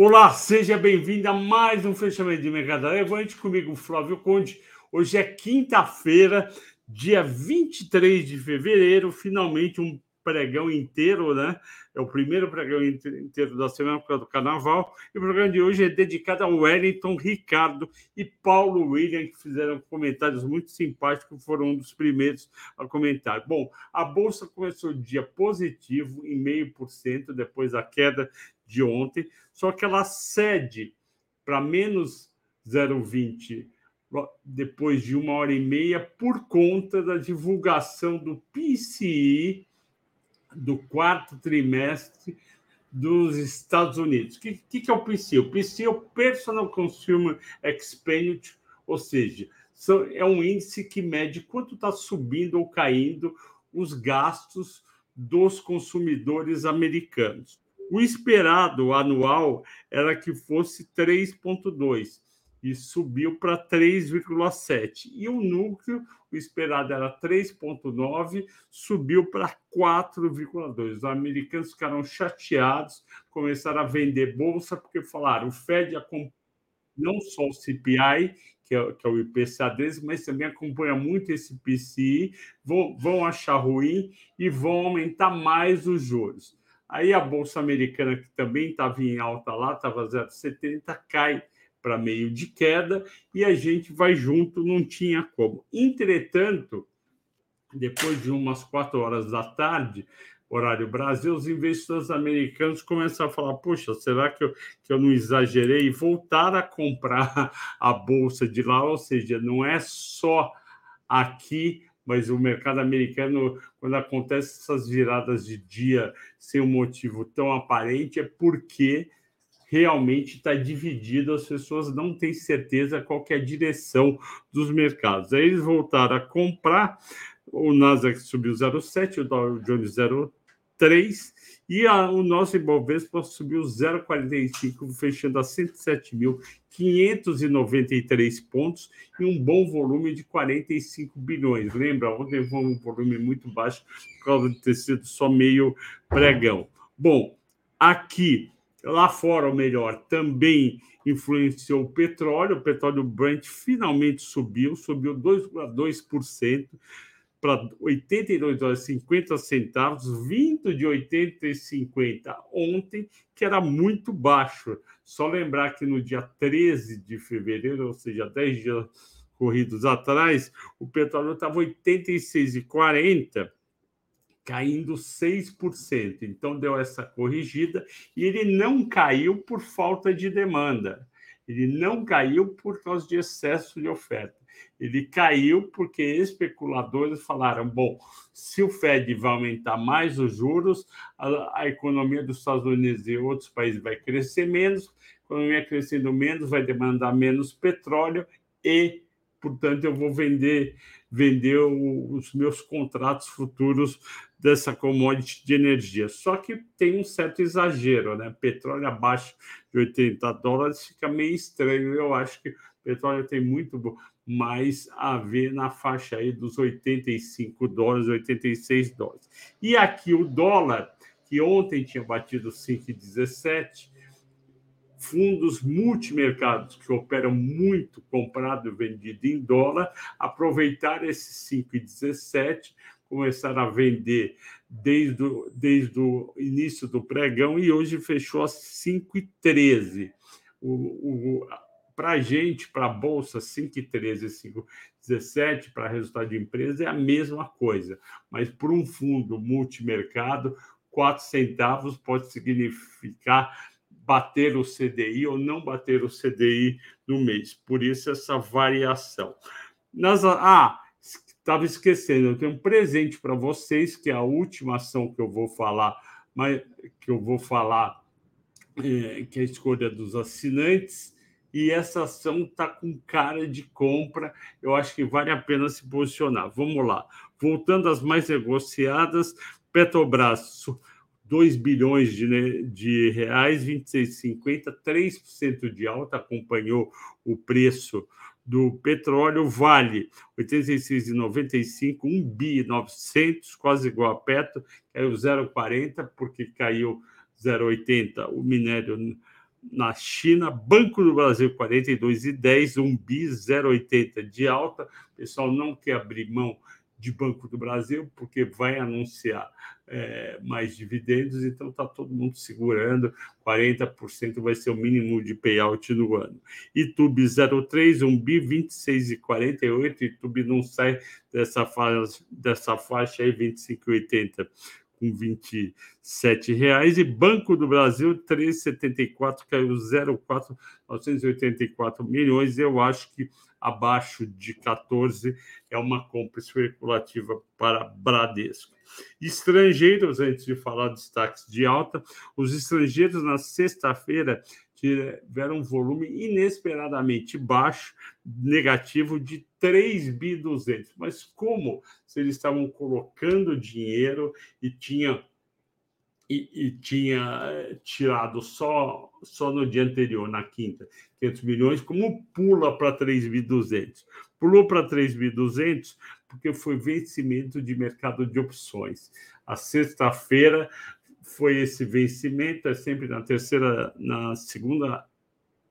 Olá, seja bem-vindo a mais um fechamento de mercado levante comigo, Flávio Conde. Hoje é quinta-feira, dia 23 de fevereiro, finalmente um pregão inteiro, né? É o primeiro pregão inteiro da semana por causa do carnaval. E o programa de hoje é dedicado ao Wellington, Ricardo e Paulo William, que fizeram comentários muito simpáticos, foram um dos primeiros a comentar. Bom, a Bolsa começou o dia positivo, em meio por cento, depois da queda de ontem, só que ela cede para menos 0,20 depois de uma hora e meia por conta da divulgação do PCI do quarto trimestre dos Estados Unidos. O que, que, é o PCI? O PCI é o Personal Consumer Expenditure, ou seja, é um índice que mede quanto está subindo ou caindo os gastos dos consumidores americanos. O esperado anual era que fosse 3,2 e subiu para 3,7. E o núcleo, o esperado era 3,9, subiu para 4,2. Os americanos ficaram chateados, começaram a vender bolsa, porque falaram: o Fed não só o CPI, que é, que é o IPCA deles, mas também acompanha muito esse PCI, vão, vão achar ruim e vão aumentar mais os juros. Aí a Bolsa Americana, que também estava em alta lá, estava 0,70, cai para meio de queda e a gente vai junto, não tinha como. Entretanto, depois de umas quatro horas da tarde, horário Brasil, os investidores americanos começaram a falar: Poxa, será que eu, que eu não exagerei? E voltar a comprar a bolsa de lá, ou seja, não é só aqui mas o mercado americano, quando acontece essas viradas de dia sem um motivo tão aparente, é porque realmente está dividido, as pessoas não têm certeza qual é a direção dos mercados. Aí eles voltaram a comprar, o Nasdaq subiu 0,7, o Dow Jones 0,3 e a, o nosso Ibovespa subiu 0,45, fechando a 107.593 pontos e um bom volume de 45 bilhões. Lembra, ontem foi um volume muito baixo por causa de ter sido só meio pregão. Bom, aqui, lá fora, ou melhor, também influenciou o petróleo. O petróleo Brent finalmente subiu, subiu 2,2% para 82 dólares 50 centavos, vindo de 80 e 50 ontem, que era muito baixo. Só lembrar que no dia 13 de fevereiro, ou seja, 10 dias corridos atrás, o petróleo estava 86,40, caindo 6%. Então deu essa corrigida e ele não caiu por falta de demanda. Ele não caiu por causa de excesso de oferta. Ele caiu porque especuladores falaram: bom, se o Fed vai aumentar mais os juros, a, a economia dos Estados Unidos e outros países vai crescer menos, a economia crescendo menos vai demandar menos petróleo e, portanto, eu vou vender vender o, os meus contratos futuros dessa commodity de energia. Só que tem um certo exagero, né? Petróleo abaixo de 80 dólares fica meio estranho. Eu acho que petróleo tem muito mais a ver na faixa aí dos 85 dólares, 86 dólares. E aqui o dólar, que ontem tinha batido 5,17, fundos multimercados que operam muito comprado e vendido em dólar, aproveitaram esse 5,17, começaram a vender desde o, desde o início do pregão e hoje fechou a 5,13. O, o, para a gente, para a Bolsa, 5,13, 5,17 para resultado de empresa é a mesma coisa. Mas para um fundo multimercado, 4 centavos pode significar bater o CDI ou não bater o CDI no mês. Por isso, essa variação. Nas, ah, estava esquecendo, eu tenho um presente para vocês, que é a última ação que eu vou falar, mas que eu vou falar, é, que é a escolha dos assinantes e essa ação está com cara de compra. Eu acho que vale a pena se posicionar. Vamos lá. Voltando às mais negociadas, Petrobras, 2 bilhões de, de reais, 26,50, 3% de alta, acompanhou o preço do petróleo, Vale, 86,95, 1 bi 900, quase igual a Petro, caiu 0,40 porque caiu 0,80 o minério na China, Banco do Brasil 42,10, um bi 0,80 de alta. O pessoal não quer abrir mão de Banco do Brasil, porque vai anunciar é, mais dividendos, então está todo mundo segurando, 40% vai ser o mínimo de payout no ano. YouTube 03, um bi 26,48, YouTube não sai dessa faixa, dessa faixa aí, 25,80 com 27 reais e Banco do Brasil 3,74 caiu 0,4 984 milhões. Eu acho que abaixo de 14 é uma compra especulativa para Bradesco. Estrangeiros, antes de falar destaques de alta, os estrangeiros na sexta-feira tiveram um volume inesperadamente baixo, negativo de 3 bi 200. Mas como se eles estavam colocando dinheiro e tinha e, e, tinha eh, tirado só só no dia anterior, na quinta, 500 milhões, como pula para 3.200? Pulou para 3.200 porque foi vencimento de mercado de opções. A sexta-feira foi esse vencimento, é sempre na terceira, na segunda,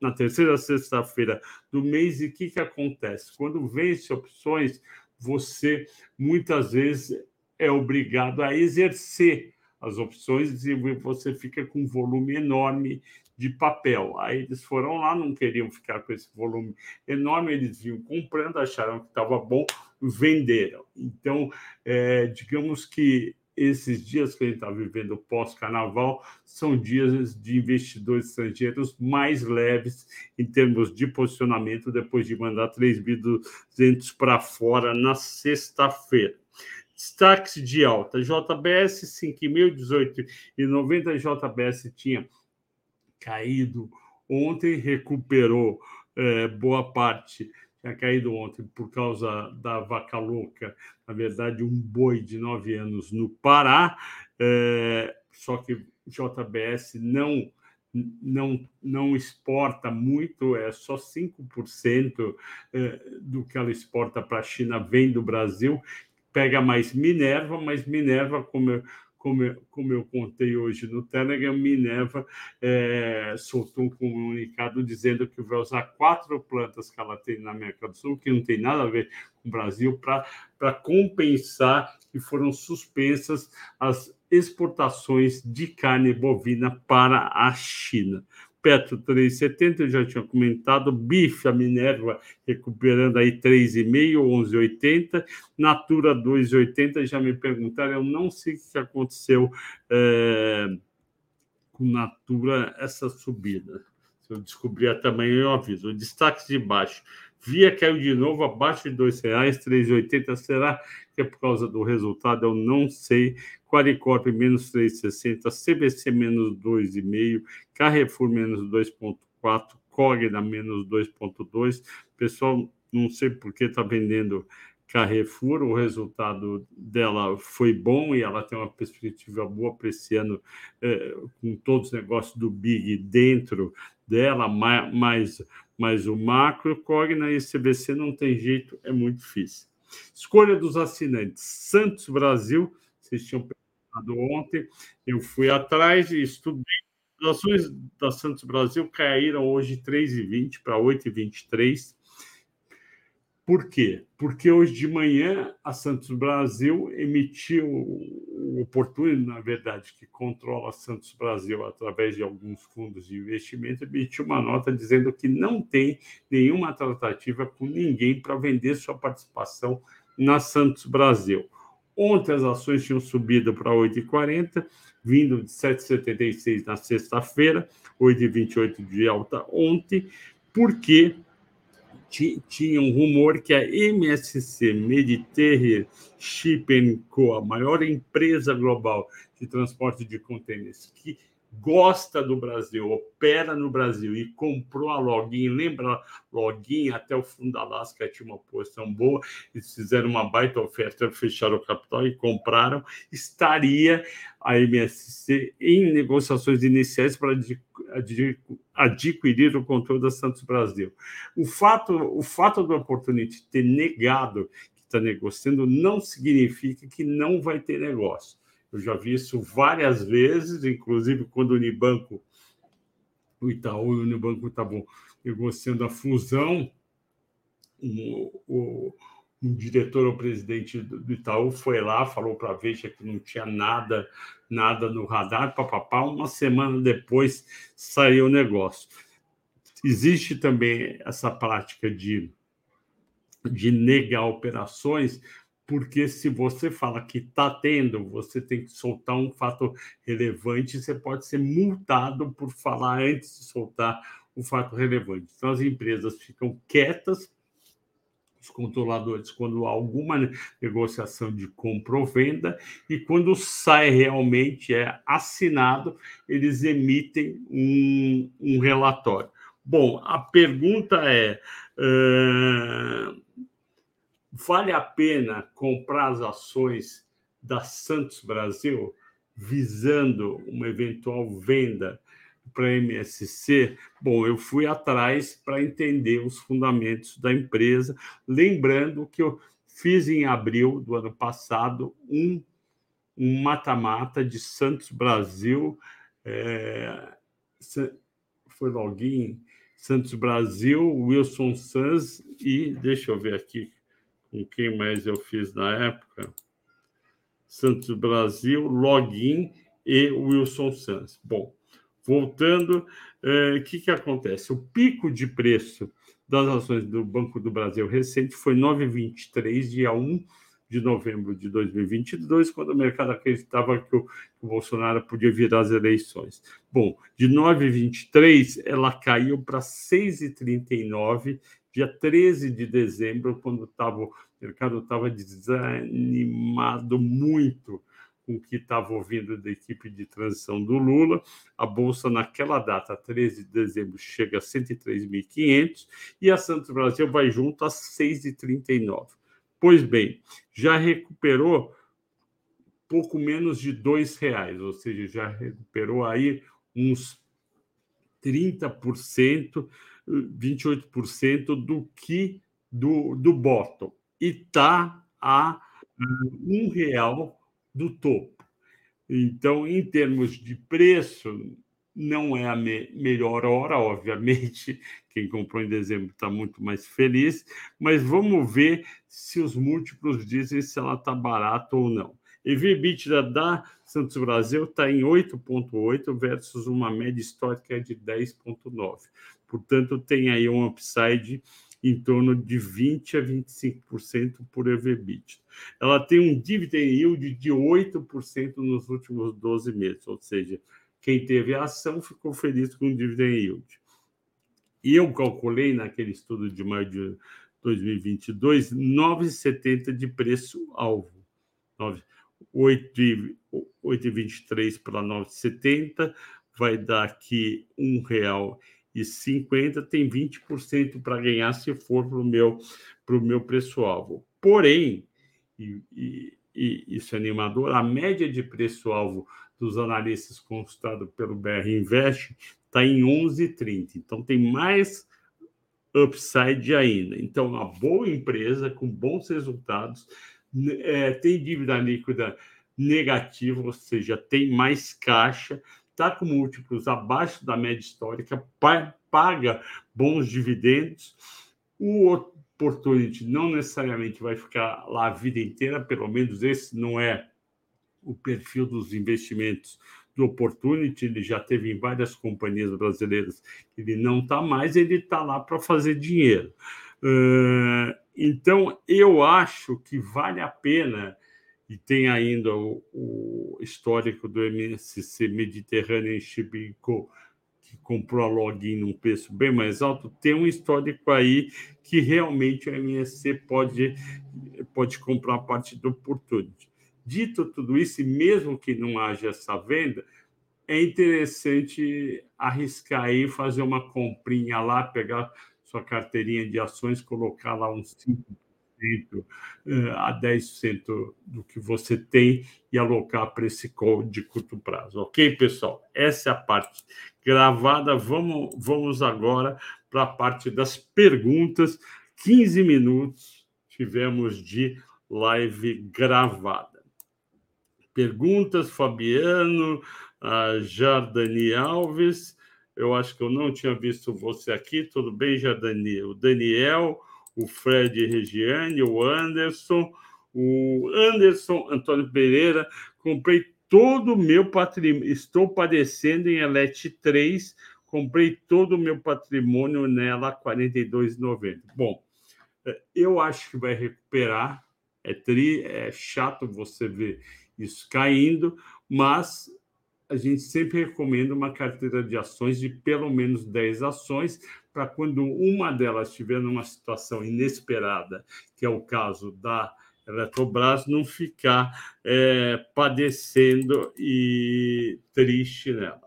na terceira sexta-feira do mês. E o que, que acontece? Quando vence opções, você muitas vezes é obrigado a exercer as opções e você fica com um volume enorme de papel. Aí eles foram lá, não queriam ficar com esse volume enorme, eles vinham comprando, acharam que estava bom, venderam. Então, é, digamos que esses dias que a gente está vivendo pós-carnaval são dias de investidores estrangeiros mais leves em termos de posicionamento, depois de mandar 3.200 para fora na sexta-feira. Destaques de alta: JBS 5.018,90. JBS tinha caído ontem, recuperou é, boa parte tinha caído ontem por causa da vaca louca, na verdade, um boi de nove anos no Pará, é, só que JBS não, não, não exporta muito, é só 5% é, do que ela exporta para a China vem do Brasil, pega mais Minerva, mas Minerva, como eu como eu, como eu contei hoje no Telegram, Minerva é, soltou um comunicado dizendo que vai usar quatro plantas que ela tem na América do Sul, que não tem nada a ver com o Brasil, para compensar que foram suspensas as exportações de carne bovina para a China. Petro 3,70, eu já tinha comentado, Bife, a Minerva recuperando aí 3,5, 11,80, Natura 2,80, já me perguntaram, eu não sei o que aconteceu é, com Natura essa subida. Se eu descobrir tamanho, eu aviso. O destaque de baixo. Via caiu de novo abaixo de R$ reais, 3,80. Será que é por causa do resultado? Eu não sei. Qualicorp menos 3,60, CBC menos 2,5, Carrefour menos 2,4, Cogna menos 2,2. Pessoal, não sei por que está vendendo Carrefour, o resultado dela foi bom e ela tem uma perspectiva boa para esse ano, eh, com todos os negócios do Big dentro dela, mais, mais o macro, Cogna e CBC não tem jeito, é muito difícil. Escolha dos assinantes. Santos Brasil, vocês tinham perguntado ontem, eu fui atrás e estudei. As ações da Santos Brasil caíram hoje 3,20 para 8,23 por quê? Porque hoje de manhã a Santos Brasil emitiu o oportuno, na verdade, que controla a Santos Brasil através de alguns fundos de investimento, emitiu uma nota dizendo que não tem nenhuma tratativa com ninguém para vender sua participação na Santos Brasil. Ontem as ações tinham subido para 8,40, vindo de 7,76 na sexta-feira, 8,28 de alta ontem, porque tinha um rumor que a MSC, Mediterranean Shipping Co., a maior empresa global de transporte de contêineres, que gosta do Brasil, opera no Brasil e comprou a Login, lembra Login até o fundo da Alaska tinha uma posição boa, eles fizeram uma baita oferta, fecharam o capital e compraram, estaria a MSC em negociações iniciais para adquirir o controle da Santos Brasil. O fato, o fato do Opportunity ter negado que está negociando não significa que não vai ter negócio eu já vi isso várias vezes, inclusive quando o Unibanco o Itaú e o Unibanco estavam negociando a fusão, o, o, um diretor ou presidente do Itaú foi lá, falou para a Veja que não tinha nada, nada no radar, papapá. Uma semana depois saiu o negócio. Existe também essa prática de, de negar operações, porque se você fala que está tendo, você tem que soltar um fato relevante, você pode ser multado por falar antes de soltar o fato relevante. Então, as empresas ficam quietas os controladores quando há alguma negociação de compra ou venda e quando sai realmente é assinado, eles emitem um, um relatório. Bom, a pergunta é: uh, vale a pena comprar as ações da Santos Brasil visando uma eventual venda para a MSC, bom, eu fui atrás para entender os fundamentos da empresa, lembrando que eu fiz em abril do ano passado um um mata-mata de Santos Brasil, é, foi login, Santos Brasil, Wilson Sanz e deixa eu ver aqui com quem mais eu fiz na época. Santos Brasil, login e Wilson Sanz. Bom, Voltando, o é, que, que acontece? O pico de preço das ações do Banco do Brasil recente foi 9,23, dia 1 de novembro de 2022, quando o mercado acreditava que o, que o Bolsonaro podia virar as eleições. Bom, de 9,23 ela caiu para 6,39, dia 13 de dezembro, quando tava, o mercado estava desanimado muito com o que estava ouvindo da equipe de transição do Lula. A bolsa, naquela data, 13 de dezembro, chega a 103.500 e a Santos Brasil vai junto a 6,39. Pois bem, já recuperou pouco menos de R$ reais, ou seja, já recuperou aí uns 30%, 28% do que do, do bottom. E está a um real do topo. Então, em termos de preço, não é a me melhor hora, obviamente. Quem comprou em dezembro está muito mais feliz, mas vamos ver se os múltiplos dizem se ela está barata ou não. EV/EBITDA da Santos Brasil está em 8,8 versus uma média histórica de 10,9. Portanto, tem aí um upside em torno de 20% a 25% por EV/EBITDA. Ela tem um dividend yield de 8% nos últimos 12 meses, ou seja, quem teve a ação ficou feliz com o dividend yield. E eu calculei naquele estudo de maio de 2022 9,70 de preço-alvo. 8,23 para 9,70 vai dar aqui R$ 1,00 e 50 tem 20% para ganhar se for para o meu, pro meu preço-alvo. Porém, e, e, e, isso é animador, a média de preço-alvo dos analistas consultado pelo BR Invest está em 11,30. Então, tem mais upside ainda. Então, uma boa empresa com bons resultados, é, tem dívida líquida negativa, ou seja, tem mais caixa, está com múltiplos abaixo da média histórica, paga bons dividendos. O Opportunity não necessariamente vai ficar lá a vida inteira, pelo menos esse não é o perfil dos investimentos do Opportunity, ele já teve em várias companhias brasileiras, ele não está mais, ele está lá para fazer dinheiro. Então, eu acho que vale a pena e tem ainda o, o histórico do MSC Mediterrâneo Shipping Co., que comprou a login num preço bem mais alto, tem um histórico aí que realmente o MSC pode, pode comprar parte do Opportunity. Dito tudo isso, e mesmo que não haja essa venda, é interessante arriscar aí, fazer uma comprinha lá, pegar sua carteirinha de ações, colocar lá uns 5 eh, a 10% do que você tem e alocar para esse call de curto prazo. Ok, pessoal? Essa é a parte gravada. Vamos, vamos agora para a parte das perguntas. 15 minutos tivemos de live gravada. Perguntas, Fabiano, a Jardani Alves. Eu acho que eu não tinha visto você aqui. Tudo bem, já? O Daniel, o Fred Regiane, o Anderson, o Anderson Antônio Pereira. Comprei todo o meu patrimônio. Estou padecendo em Elete 3. Comprei todo o meu patrimônio nela, R$ 42,90. Bom, é, eu acho que vai recuperar. É, tri, é chato você ver isso caindo, mas a gente sempre recomenda uma carteira de ações de pelo menos 10 ações, para quando uma delas estiver numa situação inesperada, que é o caso da Eletrobras, não ficar é, padecendo e triste nela.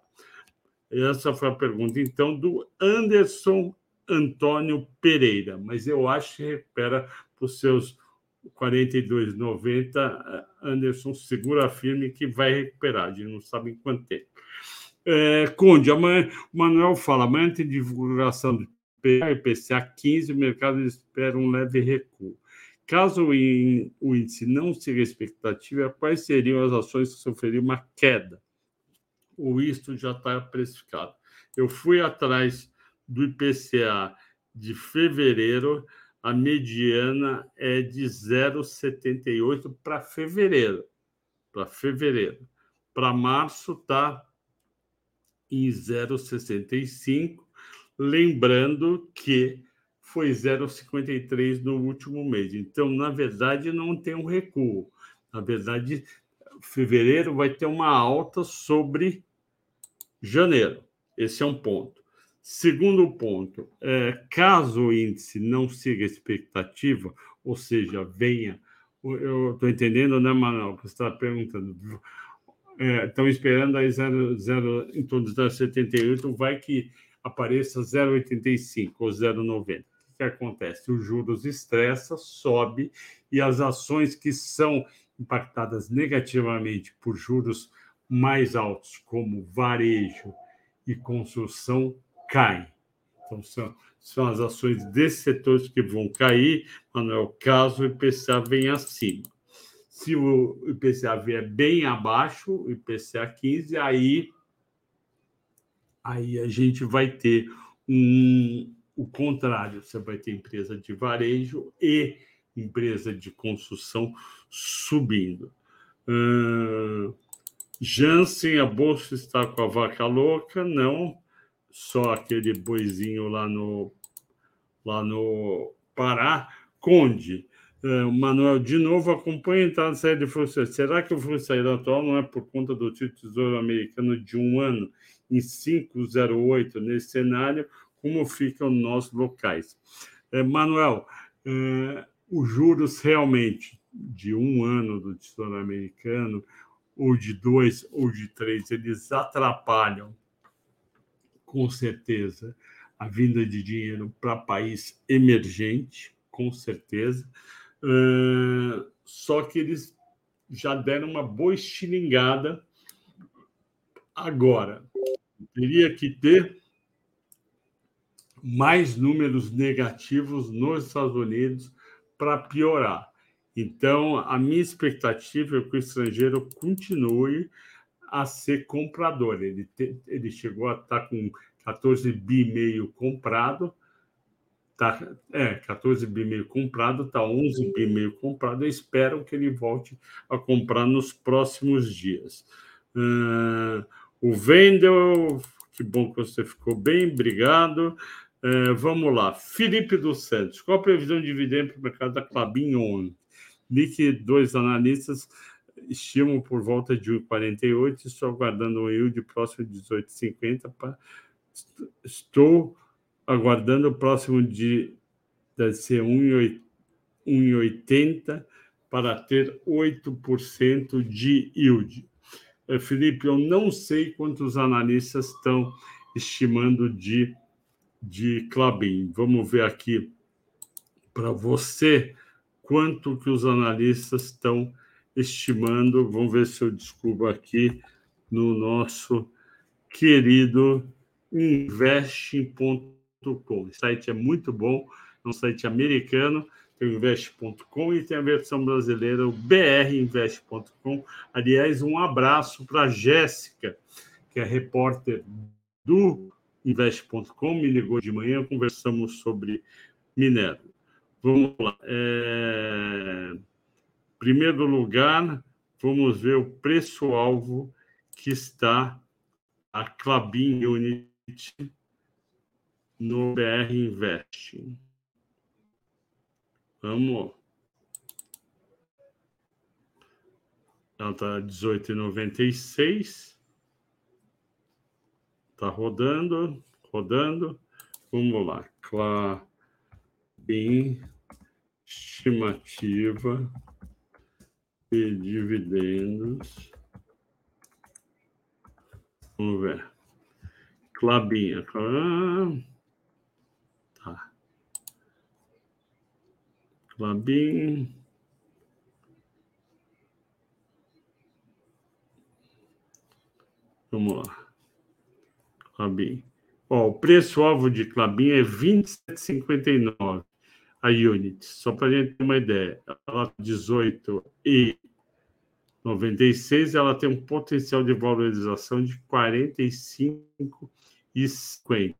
Essa foi a pergunta, então, do Anderson Antônio Pereira, mas eu acho que recupera para os seus 42,90. Anderson segura firme que vai recuperar, a gente não sabe em quanto tempo. É, Conde, amanhã, o Manuel fala, amanhã tem divulgação do IPCA 15, o mercado espera um leve recuo. Caso o índice não siga a expectativa, quais seriam as ações que sofreriam uma queda? Ou isto já está precificado? Eu fui atrás do IPCA de fevereiro, a mediana é de 0,78 para fevereiro. Para fevereiro. Para março está em 0,65, lembrando que foi 0,53 no último mês. Então, na verdade, não tem um recuo. Na verdade, fevereiro vai ter uma alta sobre janeiro. Esse é um ponto. Segundo ponto, é, caso o índice não siga a expectativa, ou seja, venha. Eu estou entendendo, né, Manuel, você está perguntando. É, estão esperando aí 0, 0, em torno de 0,78, vai que apareça 0,85 ou 0,90. O que acontece? Os juros estressa, sobe, e as ações que são impactadas negativamente por juros mais altos, como varejo e construção, caem. Então, são, são as ações desses setores que vão cair, não é o caso, o IPCA vem acima. Se o IPCA vier bem abaixo, o IPCA 15, aí, aí a gente vai ter um, o contrário, você vai ter empresa de varejo e empresa de construção subindo. Uh, Janssen, a bolsa está com a vaca louca? Não, só aquele boizinho lá no, lá no Pará. Conde, uh, Manuel, de novo, acompanha a entrada e saída de fluxo. Será que o saída atual não é por conta do Tesouro Americano de um ano em 5,08 nesse cenário? Como ficam nós locais? Uh, Manuel, uh, os juros realmente de um ano do Tesouro Americano, ou de dois, ou de três, eles atrapalham com certeza, a vinda de dinheiro para país emergente, com certeza. Uh, só que eles já deram uma boa estilingada agora. Teria que ter mais números negativos nos Estados Unidos para piorar. Então, a minha expectativa é que o estrangeiro continue a ser comprador. Ele, te, ele chegou a estar tá com 14 bi meio comprado, tá, é, 14 bi meio comprado, está 11 bi meio comprado. Eu espero que ele volte a comprar nos próximos dias. Uh, o Vendel, que bom que você ficou bem, obrigado. Uh, vamos lá, Felipe dos Santos, qual a previsão de dividendo para o mercado da Clabin On? Li que dois analistas estimam por volta de 1,48 estou aguardando um yield próximo de 18,50 para estou aguardando o próximo de deve ser 1,80 para ter 8% de yield. Eh, Felipe, eu não sei quantos analistas estão estimando de, de Clabin. Vamos ver aqui para você quanto que os analistas estão estimando. Vamos ver se eu descubro aqui no nosso querido investing.com. O site é muito bom, é um site americano, tem o invest.com e tem a versão brasileira, o brinvest.com. Aliás, um abraço para a Jéssica, que é repórter do Invest.com, me ligou de manhã, conversamos sobre minério. Vamos lá. É... Primeiro lugar, vamos ver o preço-alvo que está a Clabin Unit no BR Invest. Vamos. Ela está 18,96. Está rodando, rodando. Vamos lá. Clabin, estimativa de dividendos. Vamos ver. Clabinha. Tá. Clabin. Vamos lá. Clabin. Ó, o preço-alvo de Clabin é 27,59 a unit. Só para a gente ter uma ideia. Ela 18 e 96, ela tem um potencial de valorização de 45,50.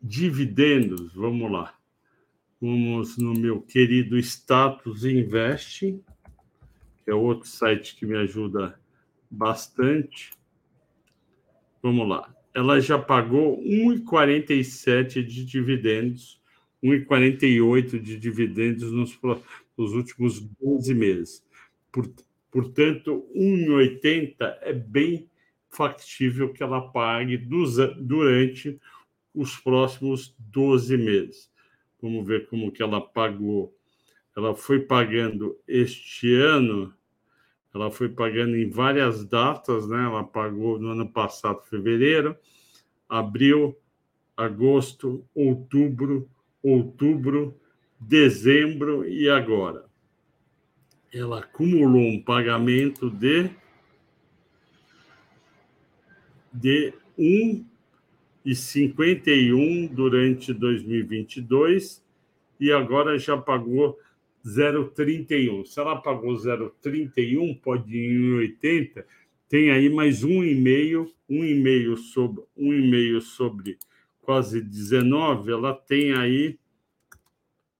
Dividendos, vamos lá. Vamos no meu querido Status Invest, que é outro site que me ajuda bastante. Vamos lá. Ela já pagou 1,47 de dividendos, 1,48 de dividendos nos, nos últimos 12 meses. Por, portanto, 1,80 é bem factível que ela pague dos, durante os próximos 12 meses. Vamos ver como que ela pagou. Ela foi pagando este ano, ela foi pagando em várias datas, né? Ela pagou no ano passado, fevereiro, abril, agosto, outubro, outubro, dezembro e agora ela acumulou um pagamento de de 1,51 durante 2022 e agora já pagou 0,31. Se ela pagou 0,31, pode ir em 80, tem aí mais um e meio, um e meio sobre um e meio sobre quase 19, ela tem aí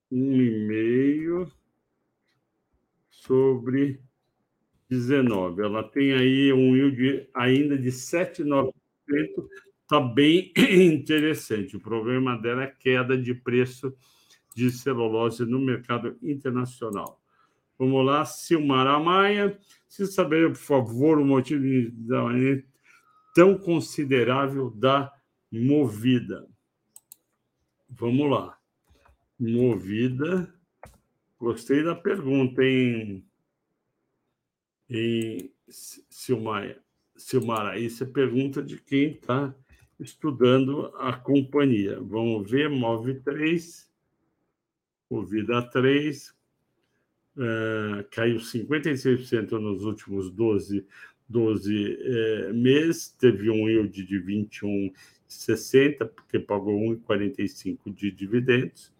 um e meio sobre 19. Ela tem aí um yield ainda de 7,9%, está bem interessante. O problema dela é queda de preço de celulose no mercado internacional. Vamos lá, Silmara Maia. Se saber, por favor, o motivo de tão considerável da movida. Vamos lá. Movida Gostei da pergunta, hein, em Silmaia. Silmara, isso é pergunta de quem está estudando a companhia. Vamos ver, Move 3, o Vida 3, uh, caiu 56% nos últimos 12, 12 uh, meses, teve um yield de 21,60, porque pagou 1,45 de dividendos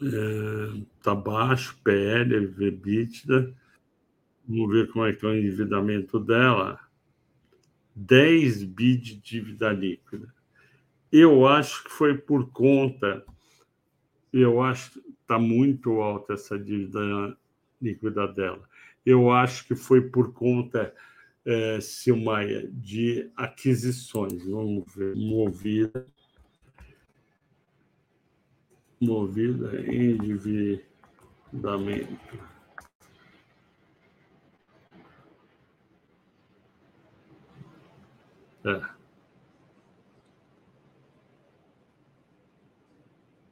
está é, baixo, PL, VBITDA. Vamos ver como é que é o endividamento dela. 10 bi de dívida líquida. Eu acho que foi por conta, eu acho que está muito alta essa dívida líquida dela. Eu acho que foi por conta, é, Silmaia, de aquisições. Vamos ver, movida movida endividamento. É.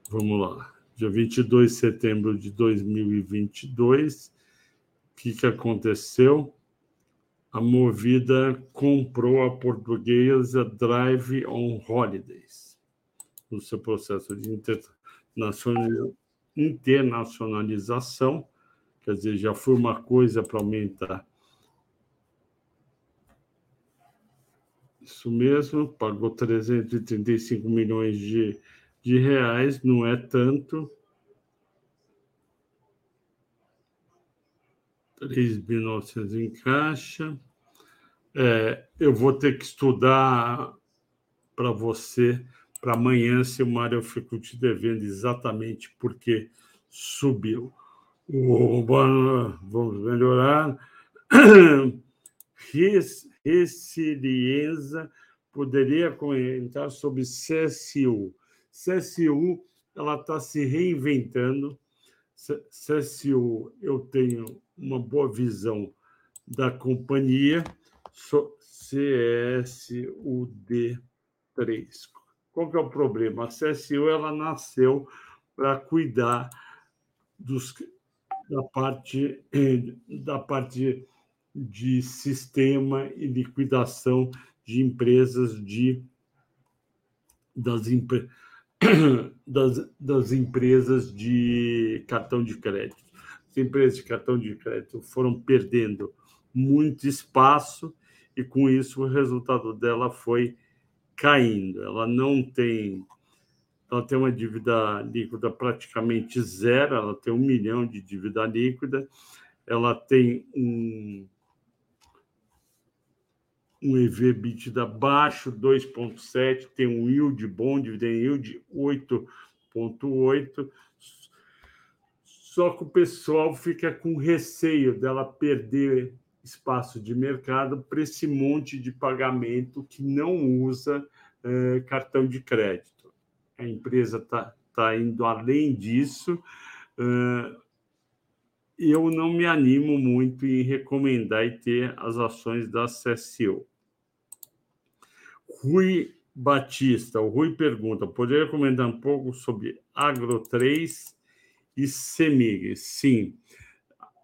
Vamos lá. Dia 22 de setembro de 2022, o que, que aconteceu? A Movida comprou a portuguesa Drive on Holidays no seu processo de internacionalização, quer dizer, já foi uma coisa para aumentar. Isso mesmo, pagou 335 milhões de, de reais, não é tanto. 3.900 em caixa. É, eu vou ter que estudar para você para amanhã, Silmar, eu fico te devendo exatamente porque subiu. O, vamos melhorar. Resiliência poderia comentar sobre CSU. CSU ela está se reinventando. CSU, eu tenho uma boa visão da companhia. CSUD3. Qual que é o problema? A CSU ela nasceu para cuidar dos, da parte da parte de sistema e liquidação de empresas de das, das, das empresas de cartão de crédito. As empresas de cartão de crédito foram perdendo muito espaço e com isso o resultado dela foi caindo. Ela não tem ela tem uma dívida líquida praticamente zero, ela tem um milhão de dívida líquida, ela tem um, um EV/EBITDA baixo, 2,7, tem um yield bom, dividend yield 8,8. Só que o pessoal fica com receio dela perder espaço de mercado para esse monte de pagamento que não usa eh, cartão de crédito. A empresa está tá indo além disso. Uh, eu não me animo muito em recomendar e ter as ações da CSU. Rui Batista, o Rui pergunta: poderia comentar um pouco sobre Agro 3 e Semig? Sim.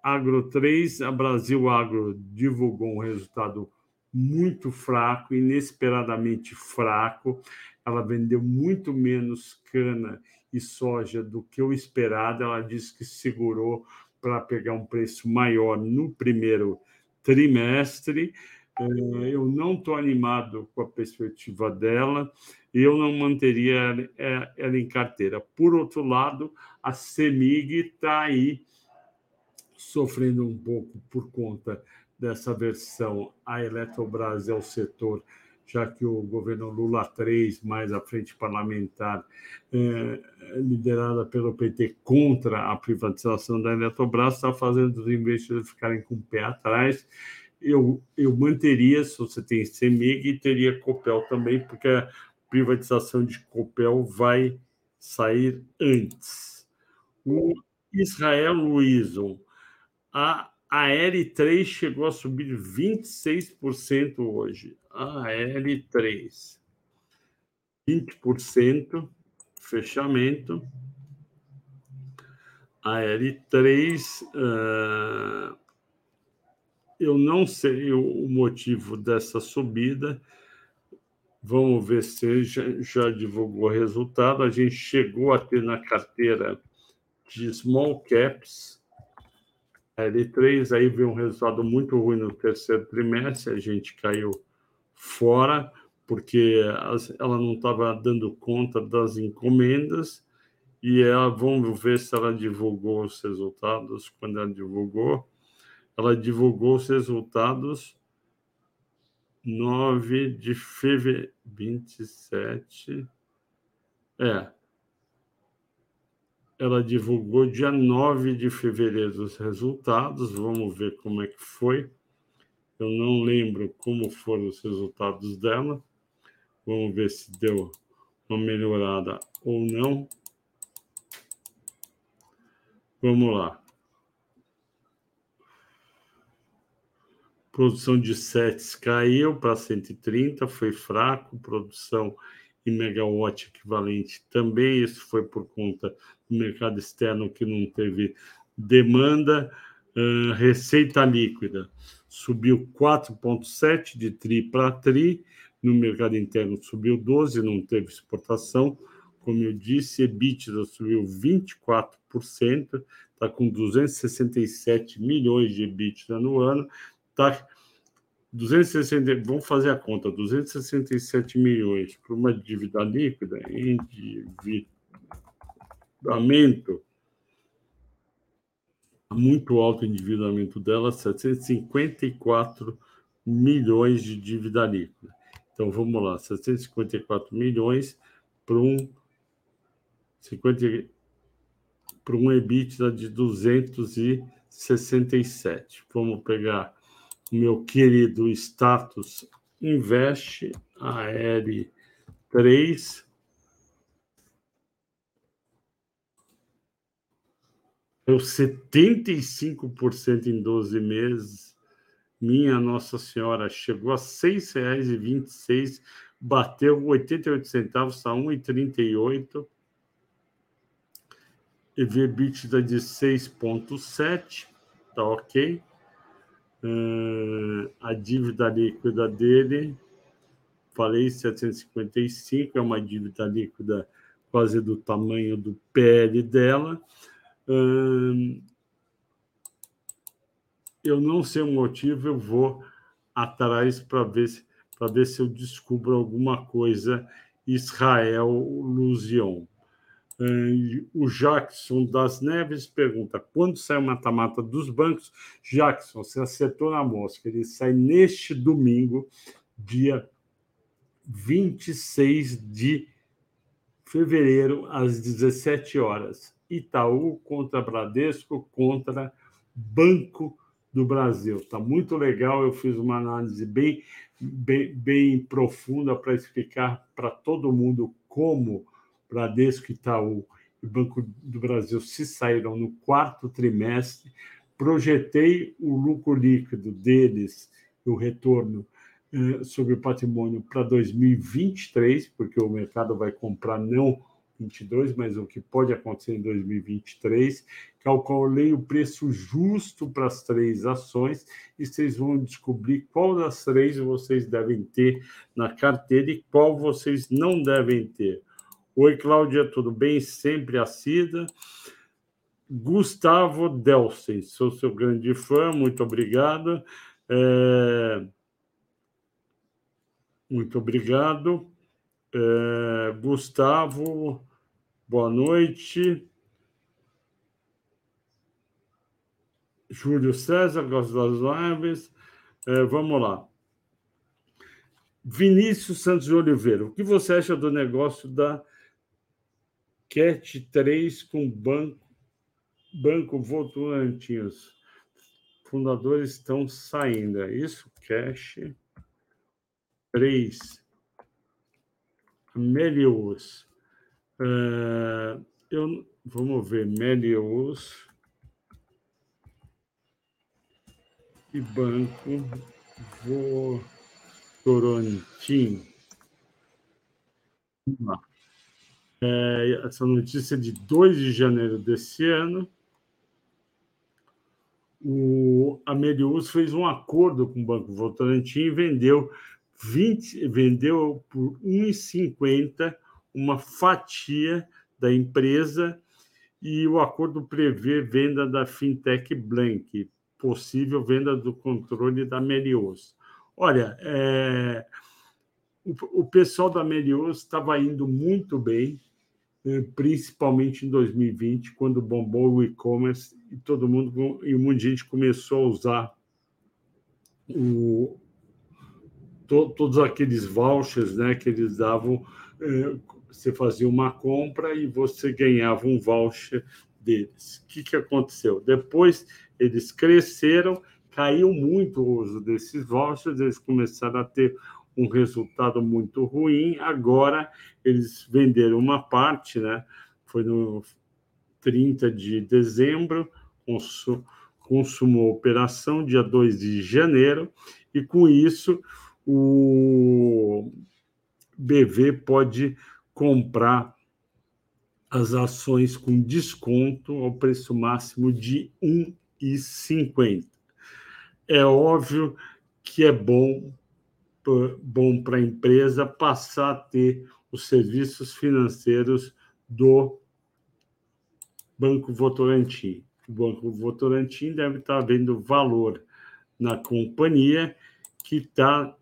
Agro 3, a Brasil Agro divulgou um resultado muito fraco, inesperadamente fraco. Ela vendeu muito menos cana e soja do que o esperado. Ela disse que segurou para pegar um preço maior no primeiro trimestre. É, eu não estou animado com a perspectiva dela e eu não manteria ela em carteira. Por outro lado, a CEMIG está aí sofrendo um pouco por conta dessa versão. A Eletrobras é o setor, já que o governo Lula 3, mais a frente parlamentar, é, liderada pelo PT contra a privatização da Eletrobras, está fazendo os investidores ficarem com o pé atrás. Eu, eu manteria, se você tem CEMIG, teria Copel também, porque a privatização de Copel vai sair antes. O Israel Luizon, a, a L3 chegou a subir 26% hoje. A L3. 20% fechamento. A L3, uh, eu não sei o motivo dessa subida. Vamos ver se já, já divulgou o resultado. A gente chegou a ter na carteira de small caps L3, aí veio um resultado muito ruim no terceiro trimestre, a gente caiu fora, porque ela não estava dando conta das encomendas, e ela, vamos ver se ela divulgou os resultados. Quando ela divulgou, ela divulgou os resultados 9 de fevereiro, 27. É, ela divulgou dia 9 de fevereiro os resultados, vamos ver como é que foi. Eu não lembro como foram os resultados dela. Vamos ver se deu uma melhorada ou não. Vamos lá. Produção de sets caiu para 130, foi fraco. Produção em megawatt equivalente também. Isso foi por conta do mercado externo que não teve demanda. Uh, receita líquida subiu 4,7 de tri para tri. No mercado interno subiu 12, não teve exportação. Como eu disse, EBITDA subiu 24%, está com 267 milhões de EBITDA no ano. Está 260, vamos fazer a conta, 267 milhões para uma dívida líquida, endividamento, muito alto endividamento dela, 754 milhões de dívida líquida. Então, vamos lá, 754 milhões para um 50, para um EBITDA de 267. Vamos pegar meu querido status Invest, AR3. Deu 75% em 12 meses. Minha Nossa Senhora, chegou a R$ 6,26, bateu 88 centavos, está 1,38. EV EBITDA de 6,7, tá ok. Uh, a dívida líquida dele, falei 755, é uma dívida líquida quase do tamanho do PL dela. Uh, eu não sei o motivo, eu vou atrás para ver, se, ver se eu descubro alguma coisa Israel Luzion. O Jackson das Neves pergunta: quando sai o mata-mata dos bancos? Jackson, você acertou na mosca. Ele sai neste domingo, dia 26 de fevereiro, às 17 horas. Itaú contra Bradesco contra Banco do Brasil. Está muito legal. Eu fiz uma análise bem, bem, bem profunda para explicar para todo mundo como Bradesco, Itaú e Banco do Brasil se saíram no quarto trimestre. Projetei o lucro líquido deles, o retorno eh, sobre o patrimônio para 2023, porque o mercado vai comprar não 2022, mas o que pode acontecer em 2023. Calculei o preço justo para as três ações e vocês vão descobrir qual das três vocês devem ter na carteira e qual vocês não devem ter. Oi, Cláudia, tudo bem? Sempre assida. Gustavo Delsen, sou seu grande fã, muito obrigado. É... Muito obrigado. É... Gustavo, Boa noite. Júlio César, gosto das lives. É, vamos lá. Vinícius Santos de Oliveira, o que você acha do negócio da Cat 3 com banco, banco Votorantinhos? Fundadores estão saindo, é isso? Cash 3. Melius. Uh, eu, vamos ver, Melius e Banco Votorantim. É, essa notícia é de 2 de janeiro desse ano. O, a Melius fez um acordo com o Banco Votorantim e vendeu, 20, vendeu por 1,50 uma fatia da empresa e o acordo prevê venda da fintech Blank, possível venda do controle da Melios. Olha, é, o, o, pessoal da Melios estava indo muito bem, principalmente em 2020, quando bombou o e-commerce e todo mundo e muita gente começou a usar o, to, todos aqueles vouchers né, que eles davam é, você fazia uma compra e você ganhava um voucher deles. O que, que aconteceu? Depois eles cresceram, caiu muito o uso desses vouchers, eles começaram a ter um resultado muito ruim. Agora eles venderam uma parte, né? Foi no 30 de dezembro, consumou a operação, dia 2 de janeiro, e com isso o BV pode comprar as ações com desconto ao preço máximo de R$ 1,50. É óbvio que é bom bom para a empresa passar a ter os serviços financeiros do Banco Votorantim. O Banco Votorantim deve estar vendo valor na companhia que está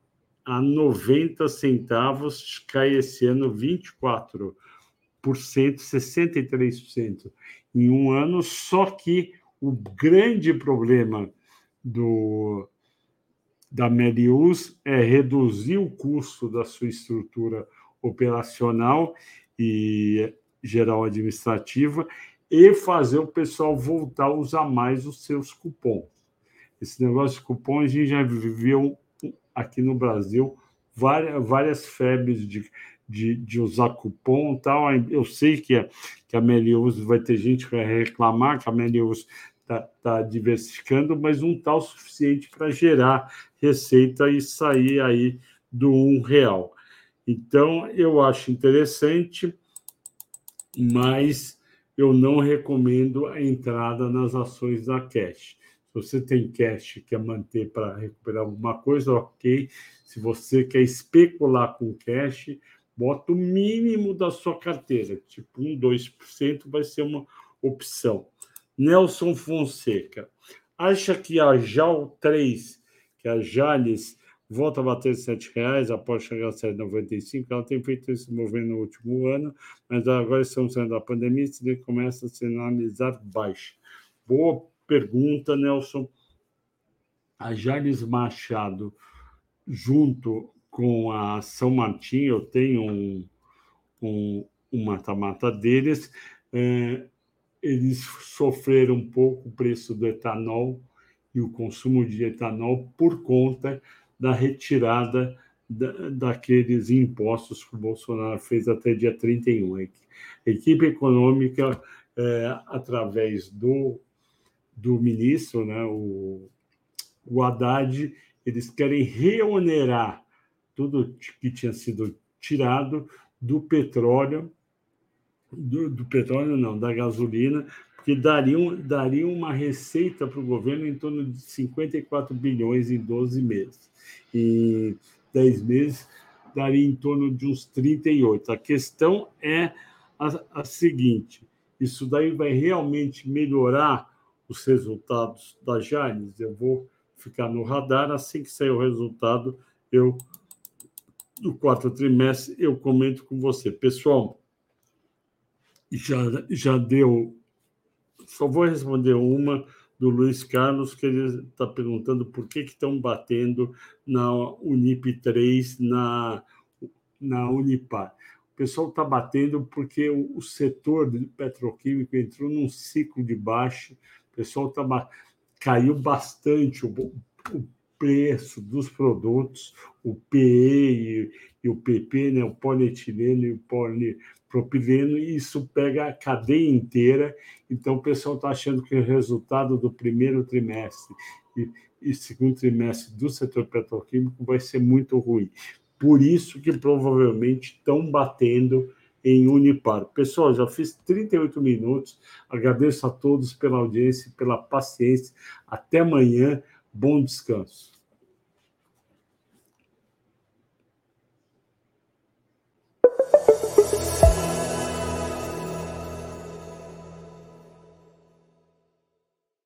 a 90 centavos, cai esse ano 24%, 63% em um ano, só que o grande problema do, da Melius é reduzir o custo da sua estrutura operacional e geral administrativa e fazer o pessoal voltar a usar mais os seus cupons. Esse negócio de cupons a gente já viveu aqui no Brasil várias, várias febres de, de, de usar cupom tal. Eu sei que a, que a Melius vai ter gente que vai reclamar que a Melius está tá diversificando, mas não está o suficiente para gerar receita e sair aí do um real. Então, eu acho interessante, mas eu não recomendo a entrada nas ações da Cash. Se você tem cash quer manter para recuperar alguma coisa, ok. Se você quer especular com cash, bota o mínimo da sua carteira, tipo 1, 2% vai ser uma opção. Nelson Fonseca. Acha que a JAL 3, que a Jales, volta a bater R$ 7,00 após chegar a 7,95? Ela tem feito esse movimento no último ano, mas agora estamos saindo da pandemia e começa a sinalizar baixa. Boa pergunta, Nelson. A Jales Machado, junto com a São Martim, eu tenho um, um, um mata-mata deles. É, eles sofreram um pouco o preço do etanol e o consumo de etanol por conta da retirada da, daqueles impostos que o Bolsonaro fez até dia 31. A equipe econômica, é, através do, do ministro, né, o, o Haddad, eles querem reonerar tudo que tinha sido tirado do petróleo do, do, petróleo, não, da gasolina, que dariam, dariam uma receita para o governo em torno de 54 bilhões em 12 meses. Em 10 meses, daria em torno de uns 38. A questão é a, a seguinte: isso daí vai realmente melhorar os resultados da Jales? Eu vou ficar no radar, assim que sair o resultado, eu do quarto trimestre, eu comento com você. Pessoal, já, já deu. Só vou responder uma do Luiz Carlos, que ele está perguntando por que estão batendo na Unip 3, na, na Unipar. O pessoal está batendo porque o, o setor petroquímico entrou num ciclo de baixa, o pessoal tá, caiu bastante o, o preço dos produtos, o PE e, e, o PP, né, o polietileno e o poli, propileno, e isso pega a cadeia inteira. Então, o pessoal está achando que o resultado do primeiro trimestre e, e segundo trimestre do setor petroquímico vai ser muito ruim. Por isso que provavelmente estão batendo em Unipar. Pessoal, já fiz 38 minutos. Agradeço a todos pela audiência, pela paciência. Até amanhã. Bom descanso.